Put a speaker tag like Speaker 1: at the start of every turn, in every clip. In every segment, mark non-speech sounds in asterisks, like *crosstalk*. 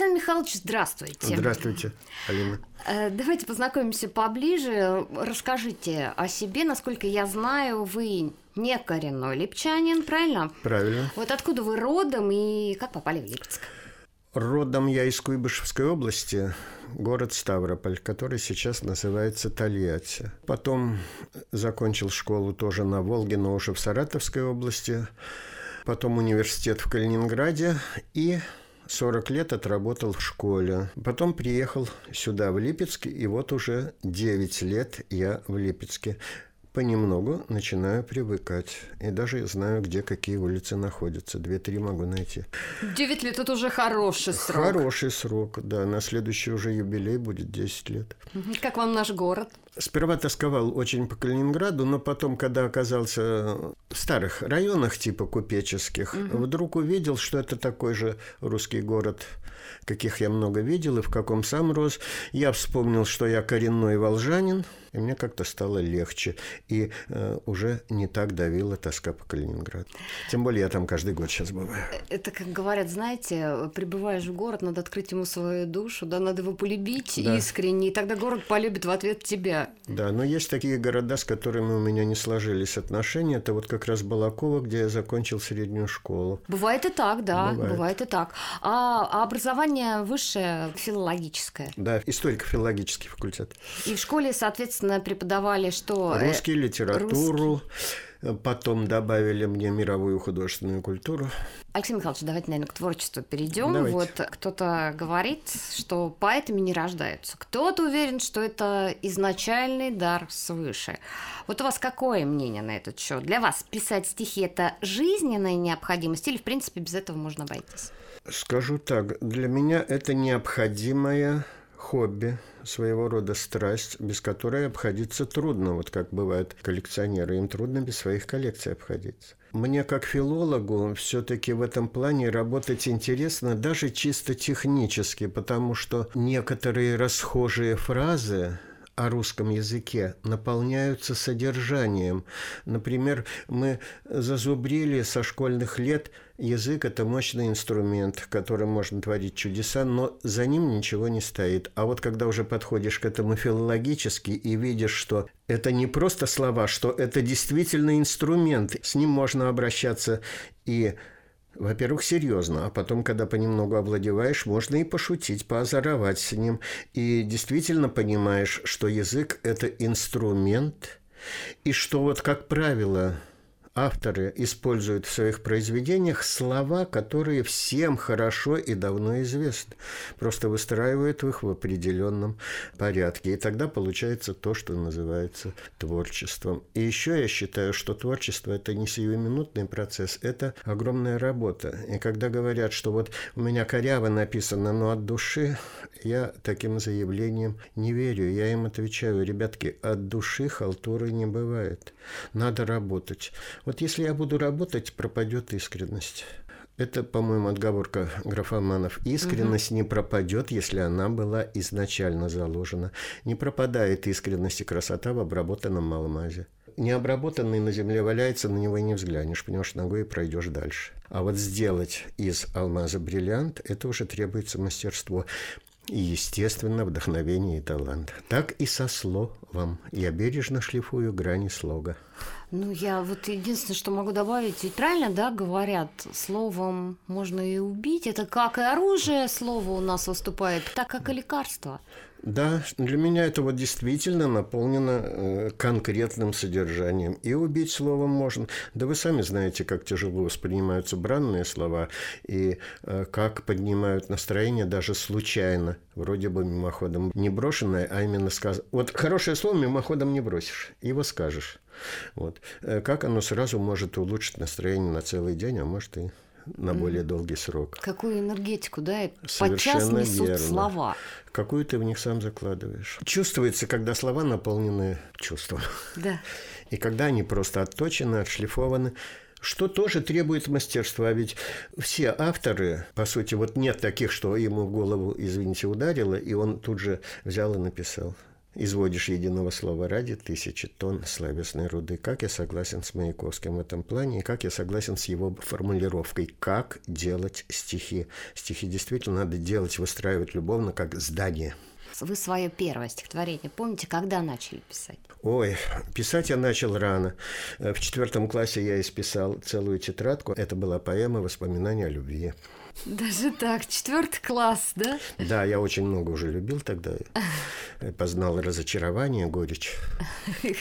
Speaker 1: Александр Михайлович, здравствуйте.
Speaker 2: Здравствуйте, Алина.
Speaker 1: Э, давайте познакомимся поближе. Расскажите о себе. Насколько я знаю, вы не коренной липчанин, правильно?
Speaker 2: Правильно.
Speaker 1: Вот откуда вы родом и как попали в Липецк?
Speaker 2: Родом я из Куйбышевской области, город Ставрополь, который сейчас называется Тольятти. Потом закончил школу тоже на Волге, но уже в Саратовской области. Потом университет в Калининграде и 40 лет отработал в школе. Потом приехал сюда, в Липецк, и вот уже 9 лет я в Липецке понемногу начинаю привыкать. И даже знаю, где какие улицы находятся. Две-три могу найти.
Speaker 1: Девять лет – это уже хороший срок.
Speaker 2: Хороший срок, да. На следующий уже юбилей будет 10 лет.
Speaker 1: Как вам наш город?
Speaker 2: Сперва тосковал очень по Калининграду, но потом, когда оказался в старых районах типа купеческих, угу. вдруг увидел, что это такой же русский город, каких я много видел и в каком сам рос. Я вспомнил, что я коренной волжанин – и мне как-то стало легче. И э, уже не так давила тоска по Калининграду. Тем более я там каждый год сейчас бываю.
Speaker 1: Это, как говорят, знаете, прибываешь в город, надо открыть ему свою душу, да, надо его полюбить да. искренне, и тогда город полюбит в ответ тебя.
Speaker 2: Да, но есть такие города, с которыми у меня не сложились отношения. Это вот как раз Балакова, где я закончил среднюю школу.
Speaker 1: Бывает и так, да, бывает, бывает и так. А, а образование высшее филологическое?
Speaker 2: Да, историко-филологический факультет.
Speaker 1: И в школе, соответственно, преподавали что?
Speaker 2: Э, Русский, литературу. Русский. Потом добавили мне мировую художественную культуру.
Speaker 1: Алексей Михайлович, давайте, наверное, к творчеству перейдем.
Speaker 2: Давайте.
Speaker 1: Вот кто-то говорит, что поэтами не рождаются. Кто-то уверен, что это изначальный дар свыше. Вот у вас какое мнение на этот счет? Для вас писать стихи это жизненная необходимость или, в принципе, без этого можно обойтись?
Speaker 2: Скажу так, для меня это необходимая хобби, своего рода страсть, без которой обходиться трудно, вот как бывают коллекционеры, им трудно без своих коллекций обходиться. Мне как филологу все-таки в этом плане работать интересно даже чисто технически, потому что некоторые расхожие фразы о русском языке наполняются содержанием. Например, мы зазубрили со школьных лет язык – это мощный инструмент, которым можно творить чудеса, но за ним ничего не стоит. А вот когда уже подходишь к этому филологически и видишь, что это не просто слова, что это действительно инструмент, с ним можно обращаться и во-первых, серьезно, а потом, когда понемногу овладеваешь, можно и пошутить, поозоровать с ним. И действительно понимаешь, что язык – это инструмент, и что вот, как правило, авторы используют в своих произведениях слова, которые всем хорошо и давно известны. Просто выстраивают их в определенном порядке. И тогда получается то, что называется творчеством. И еще я считаю, что творчество – это не сиюминутный процесс, это огромная работа. И когда говорят, что вот у меня коряво написано, но от души, я таким заявлением не верю. Я им отвечаю, ребятки, от души халтуры не бывает. Надо работать. Вот если я буду работать, пропадет искренность. Это, по-моему, отговорка графоманов. Искренность угу. не пропадет, если она была изначально заложена. Не пропадает искренность и красота в обработанном маломазе. Необработанный на земле валяется, на него и не взглянешь, пнешь ногой и пройдешь дальше. А вот сделать из алмаза бриллиант, это уже требуется мастерство и, естественно, вдохновение и талант. Так и со словом. Я бережно шлифую грани слога.
Speaker 1: Ну, я вот единственное, что могу добавить, ведь правильно, да, говорят, словом можно и убить. Это как и оружие слово у нас выступает, так как и лекарство.
Speaker 2: Да, для меня это вот действительно наполнено э, конкретным содержанием. И убить словом можно. Да вы сами знаете, как тяжело воспринимаются бранные слова и э, как поднимают настроение даже случайно, вроде бы мимоходом не брошенное, а именно сказано. Вот хорошее слово мимоходом не бросишь, его скажешь. Вот. Э, как оно сразу может улучшить настроение на целый день, а может и на более долгий срок.
Speaker 1: Какую энергетику, да, подчас несут верно. слова.
Speaker 2: Какую ты в них сам закладываешь. Чувствуется, когда слова наполнены чувством.
Speaker 1: Да.
Speaker 2: И когда они просто отточены, отшлифованы, что тоже требует мастерства. А ведь все авторы, по сути, вот нет таких, что ему в голову, извините, ударило, и он тут же взял и написал. Изводишь единого слова ради тысячи тонн словесной руды. Как я согласен с Маяковским в этом плане, и как я согласен с его формулировкой, как делать стихи. Стихи действительно надо делать, выстраивать любовно, как здание.
Speaker 1: Вы свое первое стихотворение помните, когда начали писать?
Speaker 2: Ой, писать я начал рано. В четвертом классе я исписал целую тетрадку. Это была поэма «Воспоминания о любви».
Speaker 1: Даже так, четвертый класс, да?
Speaker 2: Да, я очень много уже любил тогда. Познал разочарование, горечь. *laughs*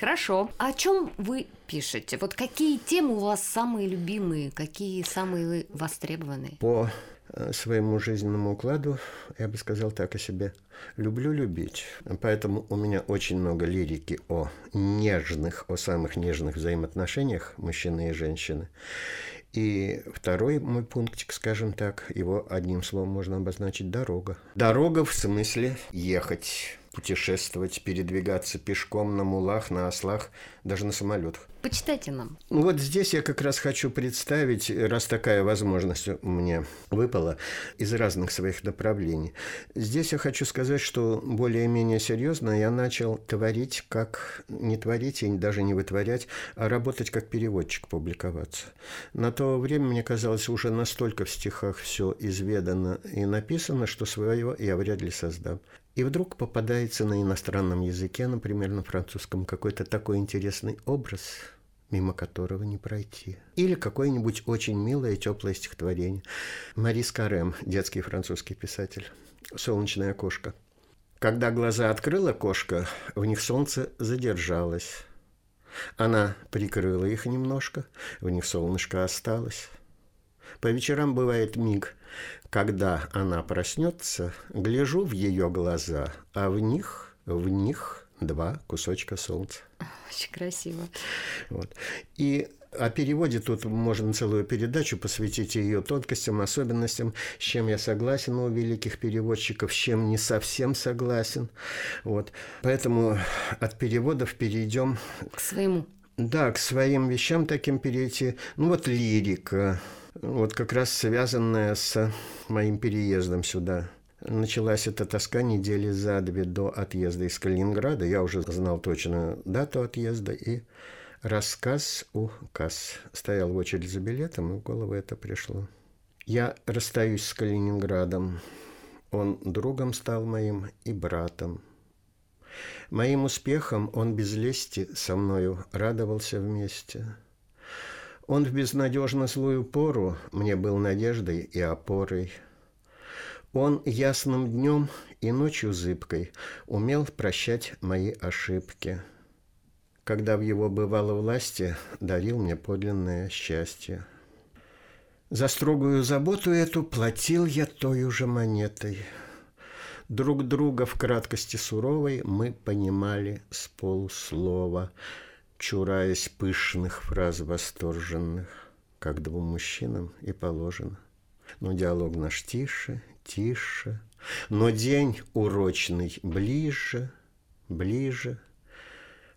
Speaker 1: Хорошо. О чем вы пишете? Вот какие темы у вас самые любимые, какие самые востребованные?
Speaker 2: По э, своему жизненному укладу, я бы сказал так о себе, люблю любить. Поэтому у меня очень много лирики о нежных, о самых нежных взаимоотношениях мужчины и женщины. И второй мой пунктик, скажем так, его одним словом можно обозначить дорога. Дорога в смысле ехать путешествовать, передвигаться пешком на мулах, на ослах, даже на самолетах.
Speaker 1: Почитайте нам.
Speaker 2: Ну вот здесь я как раз хочу представить, раз такая возможность мне выпала, из разных своих направлений. Здесь я хочу сказать, что более-менее серьезно я начал творить, как не творить и даже не вытворять, а работать как переводчик, публиковаться. На то время мне казалось уже настолько в стихах все изведано и написано, что своего я вряд ли создам. И вдруг попадается на иностранном языке, например, на французском, какой-то такой интересный образ, мимо которого не пройти. Или какое-нибудь очень милое теплое стихотворение. Марис Карем, детский французский писатель. «Солнечное окошко». Когда глаза открыла кошка, в них солнце задержалось. Она прикрыла их немножко, в них солнышко осталось. По вечерам бывает миг, когда она проснется, гляжу в ее глаза, а в них, в них два кусочка солнца.
Speaker 1: Очень красиво.
Speaker 2: Вот. И о переводе тут можно целую передачу посвятить ее тонкостям, особенностям, с чем я согласен у великих переводчиков, с чем не совсем согласен. Вот. Поэтому от переводов перейдем
Speaker 1: к своему.
Speaker 2: Да, к своим вещам таким перейти. Ну вот лирика, вот как раз связанная с моим переездом сюда. Началась эта тоска недели за две до отъезда из Калининграда. Я уже знал точно дату отъезда и рассказ указ. Стоял в очередь за билетом, и в голову это пришло. Я расстаюсь с Калининградом. Он другом стал моим и братом. Моим успехом он без лести со мною радовался вместе – он в безнадежно злую пору мне был надеждой и опорой. Он ясным днем и ночью зыбкой умел прощать мои ошибки. Когда в его бывало власти, дарил мне подлинное счастье. За строгую заботу эту платил я той же монетой. Друг друга в краткости суровой мы понимали с полуслова – чураясь пышных фраз восторженных, как двум мужчинам и положено. Но диалог наш тише, тише, но день урочный ближе, ближе.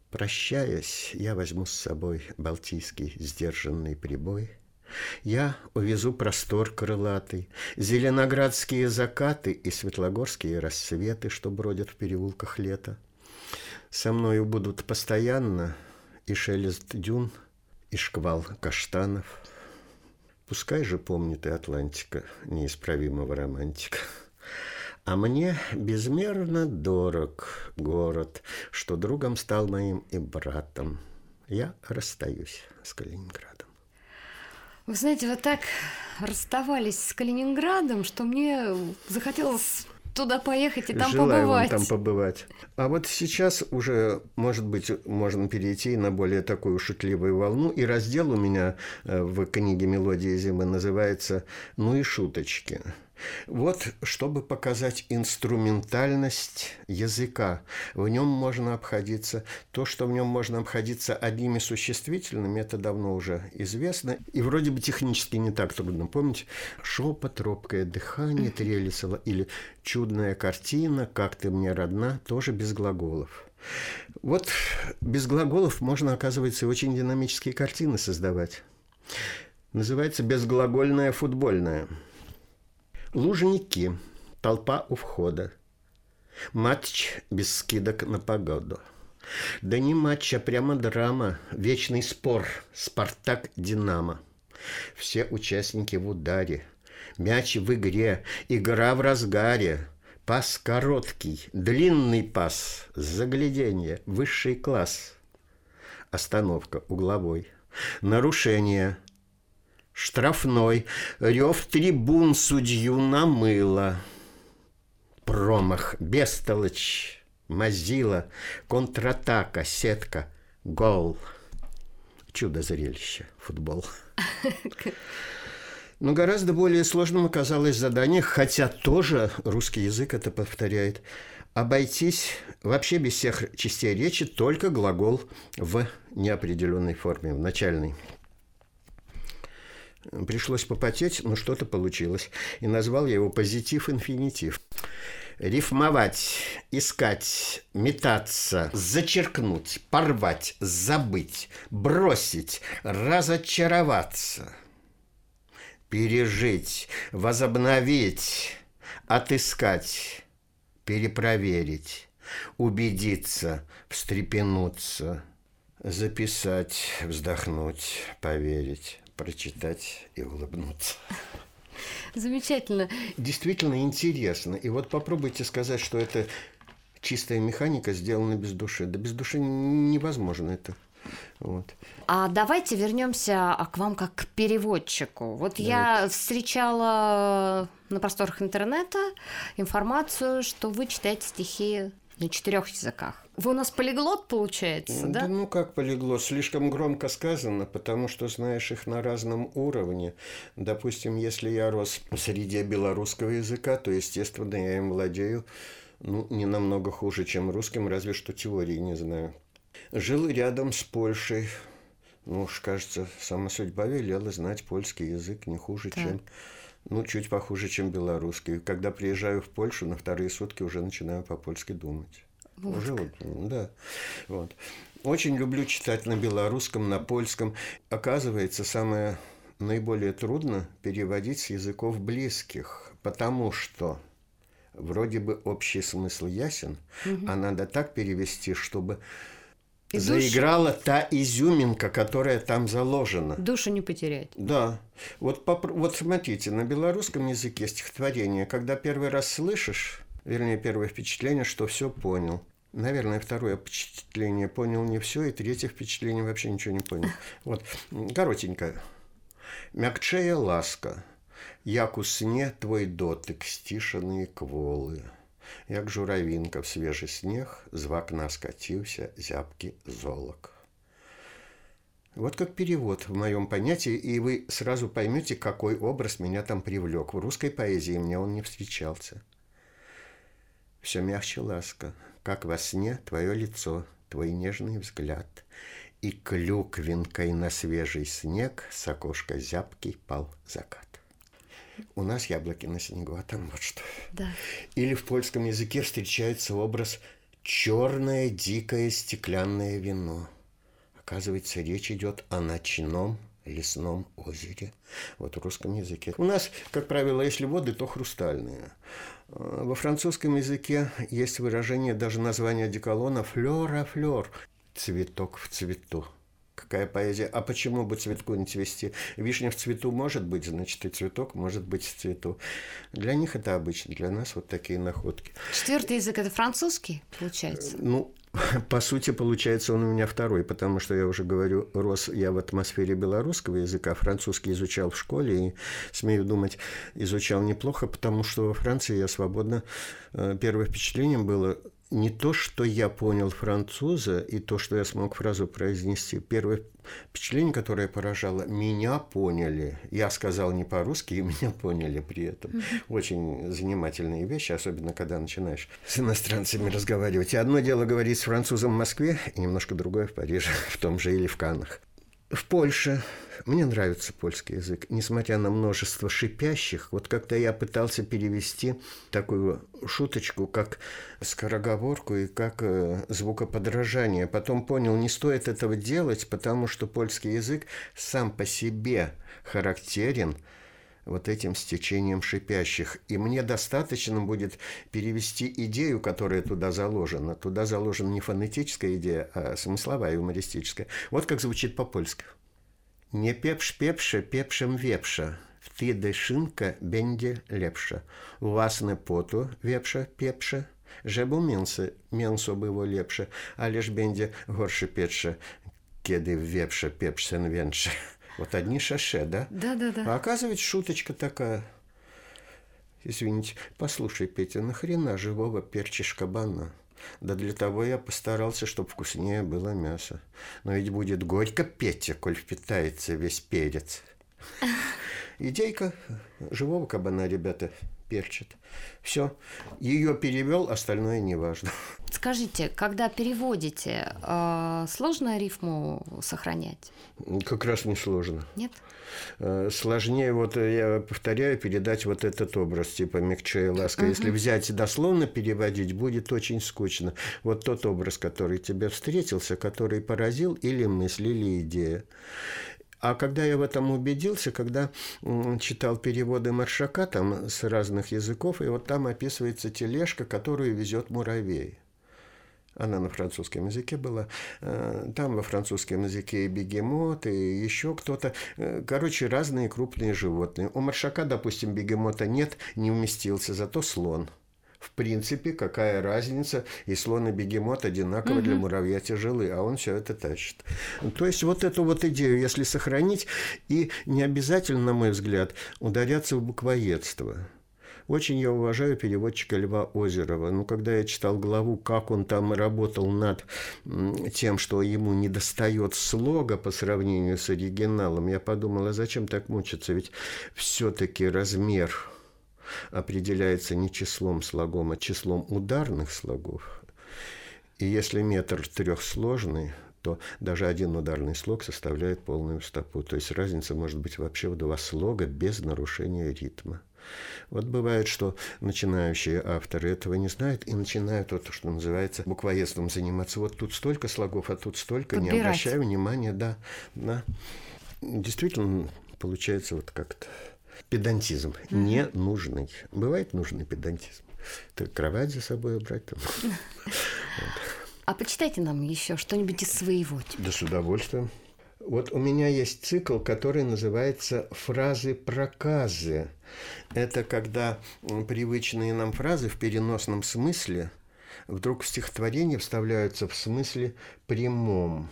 Speaker 2: Прощаясь, я возьму с собой Балтийский сдержанный прибой. Я увезу простор крылатый, Зеленоградские закаты И светлогорские рассветы, Что бродят в переулках лета. Со мною будут постоянно и шелест дюн, и шквал каштанов. Пускай же помнит и Атлантика неисправимого романтика. А мне безмерно дорог город, что другом стал моим и братом. Я расстаюсь с Калининградом.
Speaker 1: Вы знаете, вы так расставались с Калининградом, что мне захотелось туда поехать и там
Speaker 2: Желаю
Speaker 1: побывать.
Speaker 2: Вам там побывать. А вот сейчас уже, может быть, можно перейти на более такую шутливую волну. И раздел у меня э, в книге «Мелодия зимы» называется «Ну и шуточки». Вот, чтобы показать инструментальность языка, в нем можно обходиться. То, что в нем можно обходиться одними существительными, это давно уже известно. И вроде бы технически не так трудно. Помните? Шепот, робкое дыхание, трелесово или чудная картина, как ты мне родна, тоже без глаголов. Вот без глаголов можно, оказывается, очень динамические картины создавать. Называется безглагольная футбольная. Лужники. Толпа у входа. Матч без скидок на погоду. Да не матч, а прямо драма. Вечный спор. Спартак-Динамо. Все участники в ударе. Мяч в игре. Игра в разгаре. Пас короткий. Длинный пас. Загляденье. Высший класс. Остановка угловой. Нарушение. Штрафной. Рев трибун судью намыло. Промах. Бестолочь. Мазила. Контратака. Сетка. Гол. Чудо зрелище. Футбол. *laughs* Но гораздо более сложным оказалось задание, хотя тоже русский язык это повторяет, обойтись вообще без всех частей речи, только глагол в неопределенной форме, в начальной. Пришлось попотеть, но что-то получилось. И назвал я его позитив-инфинитив. Рифмовать, искать, метаться, зачеркнуть, порвать, забыть, бросить, разочароваться, пережить, возобновить, отыскать, перепроверить, убедиться, встрепенуться, записать, вздохнуть, поверить, прочитать и улыбнуться.
Speaker 1: Замечательно.
Speaker 2: Действительно интересно. И вот попробуйте сказать, что это чистая механика сделана без души. Да без души невозможно это. Вот.
Speaker 1: А давайте вернемся к вам как к переводчику. Вот давайте. я встречала на просторах интернета информацию, что вы читаете стихи на четырех языках. Вы у нас полиглот, получается, да?
Speaker 2: Да ну как полиглот? Слишком громко сказано, потому что знаешь их на разном уровне. Допустим, если я рос в среде белорусского языка, то, естественно, я им владею ну, не намного хуже, чем русским, разве что теории не знаю. Жил рядом с Польшей. Ну уж, кажется, сама судьба велела знать польский язык не хуже, так. чем ну, чуть похуже, чем белорусский. Когда приезжаю в Польшу, на вторые сутки уже начинаю по-польски думать. Вот. Уже вот, да. Вот. Очень люблю читать на белорусском, на польском. Оказывается, самое наиболее трудно переводить с языков близких, потому что вроде бы общий смысл ясен, угу. а надо так перевести, чтобы и заиграла душ... та изюминка, которая там заложена.
Speaker 1: Душу не потерять.
Speaker 2: Да. Вот, поп... вот смотрите, на белорусском языке стихотворение, когда первый раз слышишь, вернее, первое впечатление, что все понял. Наверное, второе впечатление понял не все, и третье впечатление вообще ничего не понял. *laughs* Вот, коротенько. Мягчая ласка, як у сне твой дотык, стишанные кволы. Як журавинка в свежий снег, з вакна скатился зябкий золок. Вот как перевод в моем понятии, и вы сразу поймете, какой образ меня там привлек. В русской поэзии мне он не встречался. Все мягче ласка, как во сне твое лицо, твой нежный взгляд. И клюквинкой на свежий снег с окошка зябкий пал закат. У нас яблоки на снегу, а там вот что.
Speaker 1: Да.
Speaker 2: Или в польском языке встречается образ черное дикое стеклянное вино. Оказывается, речь идет о ночном лесном озере. Вот в русском языке. У нас, как правило, если воды, то хрустальные. А во французском языке есть выражение, даже название деколона «флёр а флёр» – «цветок в цвету». Какая поэзия? А почему бы цветку не цвести? Вишня в цвету может быть, значит, и цветок может быть в цвету. Для них это обычно, для нас вот такие находки.
Speaker 1: Четвертый язык – это французский, получается?
Speaker 2: Ну, *laughs* по сути, получается, он у меня второй, потому что я уже говорю, рос я в атмосфере белорусского языка, французский изучал в школе и, смею думать, изучал неплохо, потому что во Франции я свободно... Э, первое впечатление было не то, что я понял француза, и то, что я смог фразу произнести. Первое впечатление, которое поражало, меня поняли. Я сказал не по-русски, и *laughs* меня поняли при этом. Очень занимательные вещи, особенно когда начинаешь с иностранцами разговаривать. И одно дело говорить с французом в Москве, и немножко другое в Париже, *laughs* в том же или в Каннах. В Польше мне нравится польский язык, несмотря на множество шипящих. Вот как-то я пытался перевести такую шуточку, как скороговорку и как э, звукоподражание. Потом понял, не стоит этого делать, потому что польский язык сам по себе характерен вот этим стечением шипящих. И мне достаточно будет перевести идею, которая туда заложена. Туда заложена не фонетическая идея, а смысловая, юмористическая. Вот как звучит по-польски. Не пепш пепше, пепшем вепша. Втиди шинка бенде лепша. Власне поту вепша пепша. Mięso, mięso było lepsze, ależ będzie gorsze pieprze, kiedy w wieprze pieprz sen większy. Вот одни шаше, да?
Speaker 1: Да, да, да.
Speaker 2: А оказывается, шуточка такая. Извините, послушай, Петя, нахрена живого перчишь кабана? Да для того я постарался, чтобы вкуснее было мясо. Но ведь будет горько, Петя, коль впитается весь перец. *laughs* Идейка живого кабана, ребята, перчит. Все. Ее перевел, остальное не важно.
Speaker 1: Скажите, когда переводите, э, сложно рифму сохранять?
Speaker 2: Как раз не сложно.
Speaker 1: Нет?
Speaker 2: Э, сложнее, вот э, я повторяю, передать вот этот образ, типа мягче и ласка. Угу. Если взять дословно переводить, будет очень скучно. Вот тот образ, который тебе встретился, который поразил или мысль, или идея. А когда я в этом убедился, когда читал переводы Маршака там с разных языков, и вот там описывается тележка, которую везет муравей. Она на французском языке была. Э, там во французском языке и бегемот, и еще кто-то. Э, короче, разные крупные животные. У маршака, допустим, бегемота нет, не уместился, зато слон – в принципе, какая разница, и слон и бегемот одинаково угу. для муравья тяжелы, а он все это тащит. То есть вот эту вот идею, если сохранить, и не обязательно, на мой взгляд, ударяться в буквоедство. Очень я уважаю переводчика Льва Озерова. Но когда я читал главу, как он там работал над тем, что ему не достает слога по сравнению с оригиналом, я подумал, а зачем так мучиться? Ведь все-таки размер определяется не числом слогом, а числом ударных слогов. И если метр трехсложный, то даже один ударный слог составляет полную стопу. То есть разница может быть вообще в два слога без нарушения ритма. Вот бывает, что начинающие авторы этого не знают и начинают вот, что называется, буквоедством заниматься. Вот тут столько слогов, а тут столько, Подбирать. не обращая внимания, да, да. Действительно, получается вот как-то педантизм mm-hmm. ненужный. Бывает нужный педантизм. Так кровать за собой убрать там.
Speaker 1: А почитайте нам еще что-нибудь из своего.
Speaker 2: Да с удовольствием. Вот у меня есть цикл, который называется «Фразы-проказы». Это когда привычные нам фразы в переносном смысле вдруг в стихотворение вставляются в смысле прямом.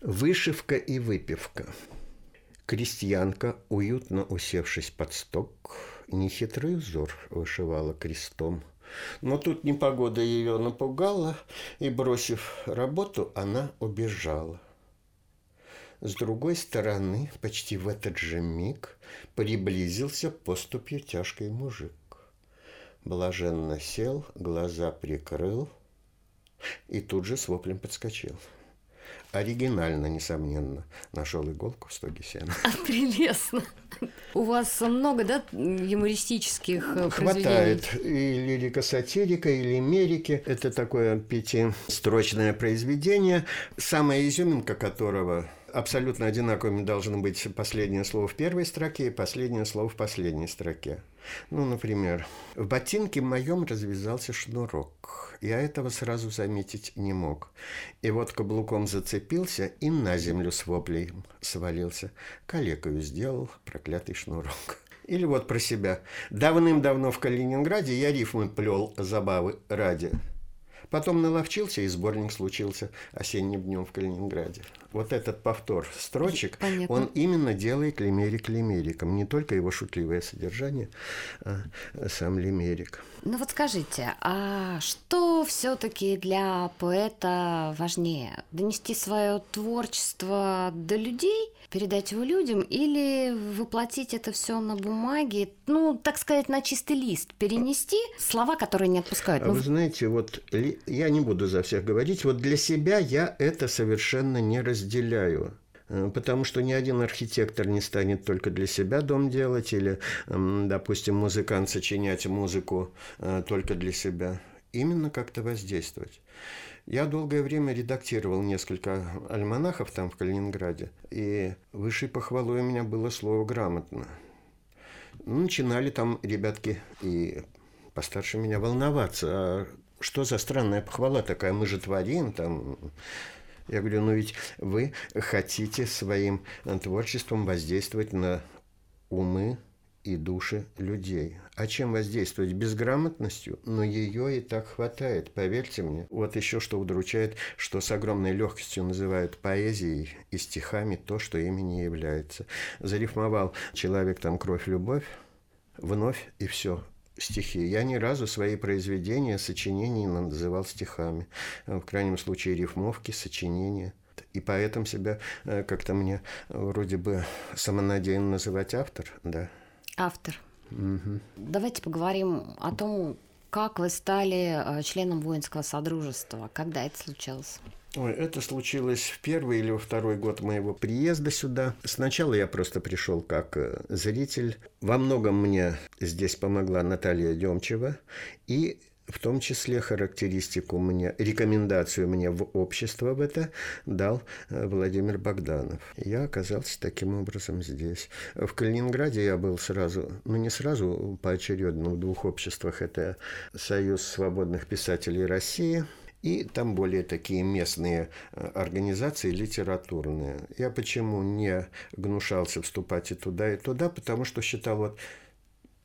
Speaker 2: Вышивка и выпивка – Крестьянка, уютно усевшись под сток, Нехитрый узор вышивала крестом. Но тут непогода ее напугала, И, бросив работу, она убежала. С другой стороны, почти в этот же миг, Приблизился поступью тяжкий мужик. Блаженно сел, глаза прикрыл И тут же с воплем подскочил – оригинально, несомненно. Нашел иголку в стоге сена.
Speaker 1: А, прелестно. У вас много, да, юмористических
Speaker 2: э, Хватает. И лирика-сатирика, и лимерики. Это такое пятистрочное произведение, самая изюминка которого абсолютно одинаковыми должны быть последнее слово в первой строке и последнее слово в последней строке. Ну, например, в ботинке моем развязался шнурок. Я этого сразу заметить не мог. И вот каблуком зацепился и на землю с воплем свалился. Калекою сделал проклятый шнурок. Или вот про себя. Давным-давно в Калининграде я рифмы плел забавы ради. Потом наловчился, и сборник случился осенним днем в Калининграде. Вот этот повтор строчек, Понятно. он именно делает лимерик лимериком. Не только его шутливое содержание, а сам лимерик.
Speaker 1: Ну вот скажите, а что все-таки для поэта важнее? Донести свое творчество до людей, передать его людям или воплотить это все на бумаге, ну, так сказать, на чистый лист, перенести слова, которые не отпускают?
Speaker 2: А ну... вы знаете, вот я не буду за всех говорить, вот для себя я это совершенно не разделяю. Э, потому что ни один архитектор не станет только для себя дом делать или, допустим, музыкант сочинять музыку э, только для себя. Именно как-то воздействовать. Я долгое время редактировал несколько альманахов там в Калининграде, и высшей похвалой у меня было слово «грамотно». начинали там ребятки и постарше меня волноваться. А что за странная похвала такая? Мы же творим там... Я говорю, ну ведь вы хотите своим творчеством воздействовать на умы и души людей. А чем воздействовать? Безграмотностью? Но ее и так хватает, поверьте мне. Вот еще что удручает, что с огромной легкостью называют поэзией и стихами то, что ими не является. Зарифмовал человек там «Кровь, любовь», вновь и все стихи. Я ни разу свои произведения, сочинения не называл стихами. В крайнем случае рифмовки, сочинения – и поэтому себя э, как-то мне вроде бы самонадеянно называть автор, да.
Speaker 1: Автор. Угу. Давайте поговорим о том, как вы стали э, членом воинского содружества. Когда это случилось?
Speaker 2: Ой, это случилось в первый или во второй год моего приезда сюда. Сначала я просто пришел как э, зритель. Во многом мне здесь помогла Наталья Демчева. И в том числе характеристику мне, рекомендацию мне в общество в это дал э, Владимир Богданов. Я оказался таким образом здесь. В Калининграде я был сразу, ну не сразу, поочередно в двух обществах. Это Союз свободных писателей России – и там более такие местные э, организации литературные. Я почему не гнушался вступать и туда, и туда, потому что считал, вот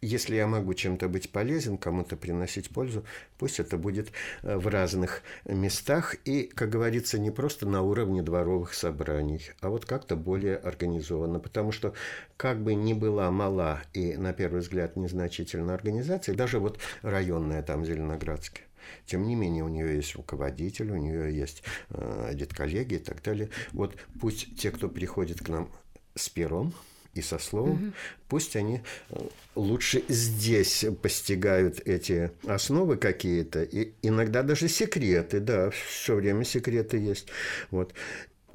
Speaker 2: если я могу чем-то быть полезен, кому-то приносить пользу, пусть это будет э, в разных местах и, как говорится, не просто на уровне дворовых собраний, а вот как-то более организованно. Потому что как бы ни была мала и, на первый взгляд, незначительная организация, даже вот районная там Зеленоградская, тем не менее, у нее есть руководитель, у нее есть э, коллеги и так далее. Вот пусть те, кто приходит к нам с пером, и со словом, угу. пусть они э, лучше здесь постигают эти основы какие-то, и иногда даже секреты, да, все время секреты есть. Вот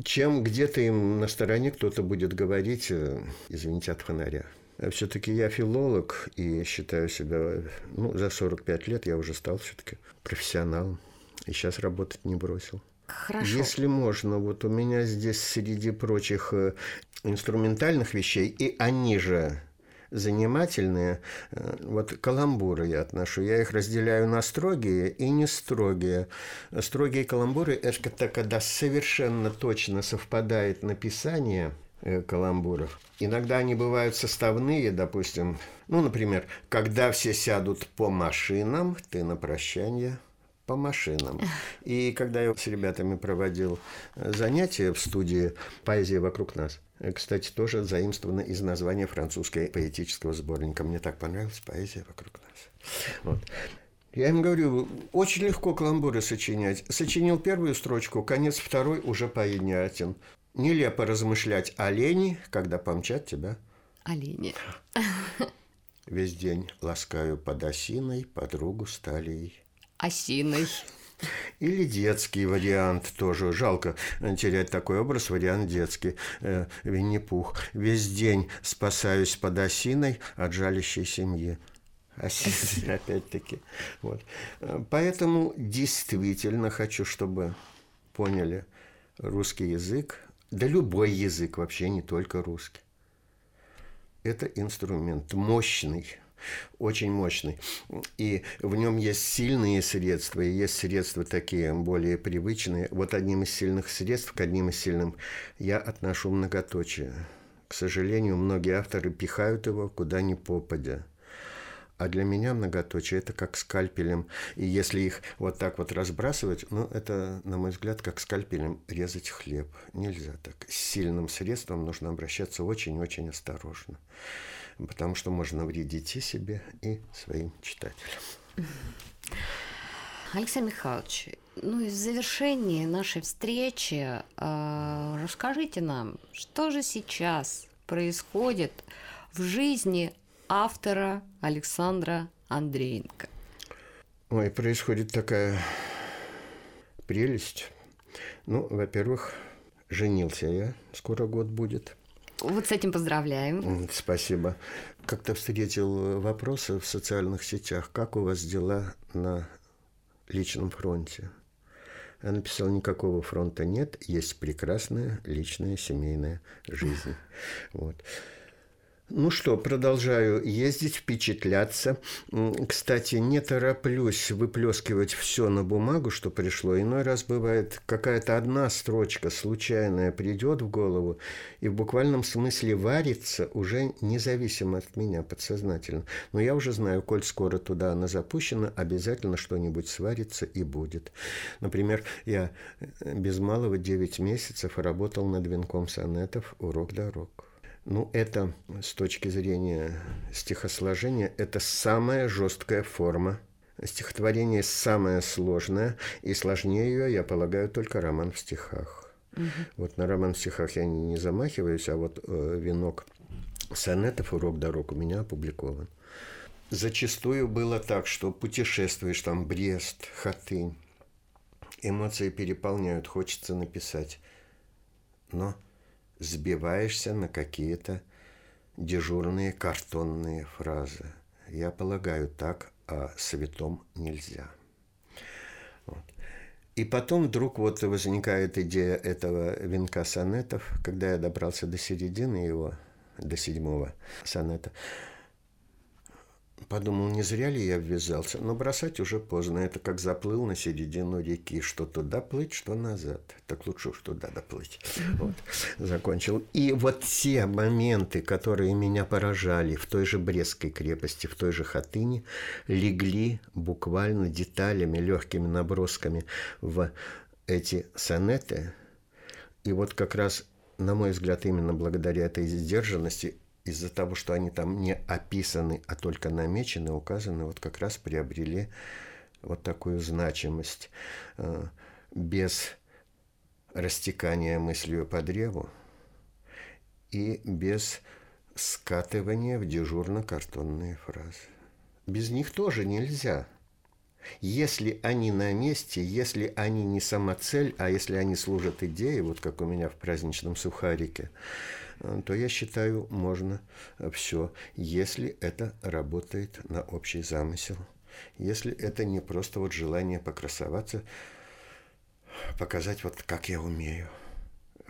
Speaker 2: чем где-то им на стороне кто-то будет говорить, э, извините, от фонаря. Все-таки я филолог и считаю себя, ну, за 45 лет я уже стал все-таки профессионалом. И сейчас работать не бросил.
Speaker 1: Хорошо.
Speaker 2: Если можно, вот у меня здесь среди прочих э, инструментальных вещей, и они же занимательные. Э, вот каламбуры я отношу. Я их разделяю на строгие и не строгие. Строгие каламбуры – это когда совершенно точно совпадает написание э, каламбуров. Иногда они бывают составные, допустим, ну, например, когда все сядут по машинам, ты на прощание – по машинам. И когда я с ребятами проводил э, занятия в студии «Поэзия вокруг нас», э, кстати, тоже заимствовано из названия французского поэтического сборника. Мне так понравилась поэзия вокруг нас. Вот. Я им говорю, очень легко каламбуры сочинять. Сочинил первую строчку, конец второй уже понятен. Нелепо размышлять о лени, когда помчат тебя.
Speaker 1: Олени.
Speaker 2: Весь день ласкаю под осиной подругу сталей
Speaker 1: осиной.
Speaker 2: Или детский вариант тоже. Жалко терять такой образ, вариант детский. Э, Винни-Пух. Весь день спасаюсь под осиной от жалящей семьи. Осиной, опять-таки. Вот. Поэтому действительно хочу, чтобы поняли русский язык, да любой язык, вообще не только русский. Это инструмент мощный, очень мощный. И в нем есть сильные средства, и есть средства такие более привычные. Вот одним из сильных средств, к одним из сильным, я отношу многоточие. К сожалению, многие авторы пихают его куда ни попадя. А для меня многоточие – это как скальпелем. И если их вот так вот разбрасывать, ну, это, на мой взгляд, как скальпелем резать хлеб. Нельзя так. С сильным средством нужно обращаться очень-очень осторожно потому что можно навредить и себе, и своим читателям.
Speaker 1: Алексей Михайлович, ну и в завершении нашей встречи э, расскажите нам, что же сейчас происходит в жизни автора Александра Андреенко?
Speaker 2: Ой, происходит такая прелесть. Ну, во-первых, женился я, скоро год будет –
Speaker 1: вот с этим поздравляем.
Speaker 2: Спасибо. Как-то встретил вопросы в социальных сетях. Как у вас дела на личном фронте? Я написал, никакого фронта нет, есть прекрасная личная семейная жизнь. *laughs* Вот. Ну что, продолжаю ездить, впечатляться. Кстати, не тороплюсь выплескивать все на бумагу, что пришло. Иной раз бывает какая-то одна строчка случайная придет в голову и в буквальном смысле варится уже независимо от меня подсознательно. Но я уже знаю, коль скоро туда она запущена, обязательно что-нибудь сварится и будет. Например, я без малого 9 месяцев работал над венком сонетов «Урок дорог». Ну, это с точки зрения стихосложения, это самая жесткая форма. Стихотворение самое сложное, и сложнее ее, я полагаю, только роман в стихах. Угу. Вот на роман в стихах я не замахиваюсь, а вот э, венок сонетов «Урок дорог» у меня опубликован. Зачастую было так, что путешествуешь там Брест, Хатынь, эмоции переполняют, хочется написать. Но сбиваешься на какие-то дежурные картонные фразы. Я полагаю, так о святом нельзя. Вот. И потом вдруг вот возникает идея этого венка сонетов, когда я добрался до середины его, до седьмого сонета подумал, не зря ли я ввязался, но бросать уже поздно. Это как заплыл на середину реки, что туда плыть, что назад. Так лучше уж туда доплыть. Вот. Закончил. И вот те моменты, которые меня поражали в той же Брестской крепости, в той же Хатыне, легли буквально деталями, легкими набросками в эти сонеты. И вот как раз, на мой взгляд, именно благодаря этой сдержанности из-за того, что они там не описаны, а только намечены, указаны, вот как раз приобрели вот такую значимость э, без растекания мыслью по древу и без скатывания в дежурно-картонные фразы. Без них тоже нельзя. Если они на месте, если они не самоцель, а если они служат идее, вот как у меня в праздничном сухарике, то я считаю, можно э, все, если это работает на общий замысел. Если это не просто вот желание покрасоваться, показать вот как я умею –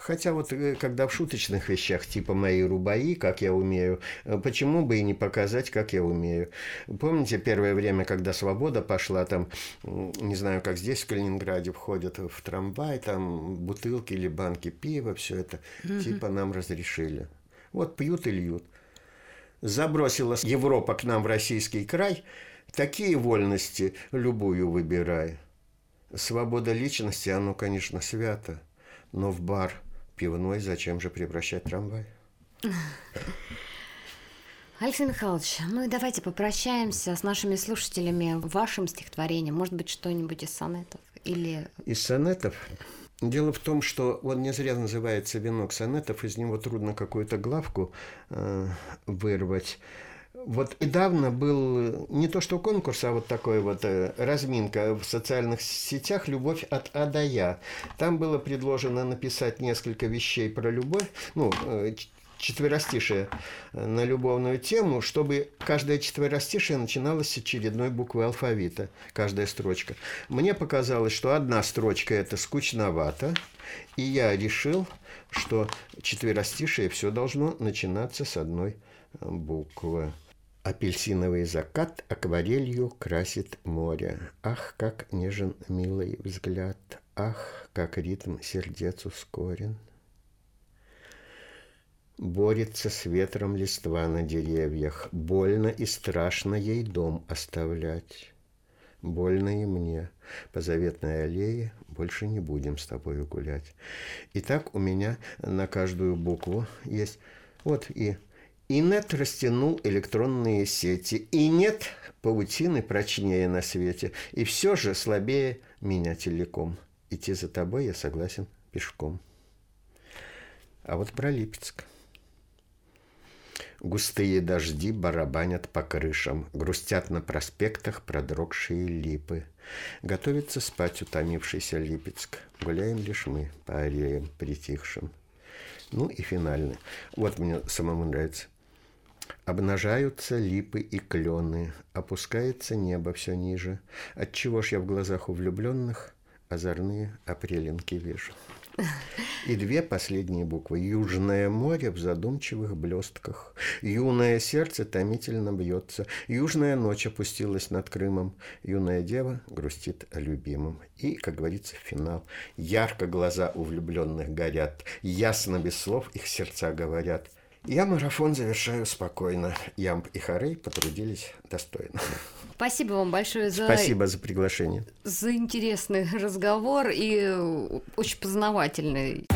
Speaker 2: Хотя вот э, когда в шуточных вещах, типа моей рубаи, как я умею, э, почему бы и не показать, как я умею. Помните первое время, когда свобода пошла, там, не знаю, как здесь в Калининграде входят в трамвай, там бутылки или банки пива, все это, угу. типа нам разрешили. Вот пьют и льют. Забросила Европа к нам в российский край, такие вольности любую выбирай. Свобода личности, оно, конечно, свято, но в бар – пивной, зачем же превращать трамвай? *laughs*
Speaker 1: Алексей Михайлович, ну и давайте попрощаемся с нашими слушателями вашим стихотворением. Может быть, что-нибудь из сонетов? Или...
Speaker 2: Из сонетов? Дело в том, что он не зря называется «Венок сонетов», из него трудно какую-то главку э, вырвать. Вот недавно был не то что конкурс, а вот такой вот э, разминка в социальных сетях «Любовь от А до Я». Там было предложено написать несколько вещей про любовь, ну, э, четверостишие э, на любовную тему, чтобы каждое четверостишее начиналось с очередной буквы алфавита, каждая строчка. Мне показалось, что одна строчка – это скучновато, и я решил, что четверостишие все должно начинаться с одной буквы. Апельсиновый закат акварелью красит море. Ах, как нежен милый взгляд, Ах, как ритм сердец ускорен. Борется с ветром листва на деревьях, Больно и страшно ей дом оставлять. Больно и мне. По заветной аллее больше не будем с тобой гулять. Итак, у меня на каждую букву есть вот и и нет растянул электронные сети, и нет паутины прочнее на свете, и все же слабее меня телеком. Идти за тобой я согласен пешком. А вот про Липецк. Густые дожди барабанят по крышам, Грустят на проспектах продрогшие липы. Готовится спать утомившийся Липецк. Гуляем лишь мы по аллеям притихшим. Ну и финальный. Вот мне самому нравится. Обнажаются липы и клены, опускается небо все ниже. Отчего ж я в глазах у влюбленных озорные апреленки вижу. И две последние буквы. Южное море в задумчивых блестках. Юное сердце томительно бьется. Южная ночь опустилась над Крымом. Юная дева грустит о любимом. И, как говорится, финал. Ярко глаза у влюбленных горят. Ясно без слов их сердца говорят – я марафон завершаю спокойно. Ямб и Харей потрудились достойно.
Speaker 1: Спасибо вам большое за...
Speaker 2: Спасибо за приглашение.
Speaker 1: За интересный разговор и очень познавательный.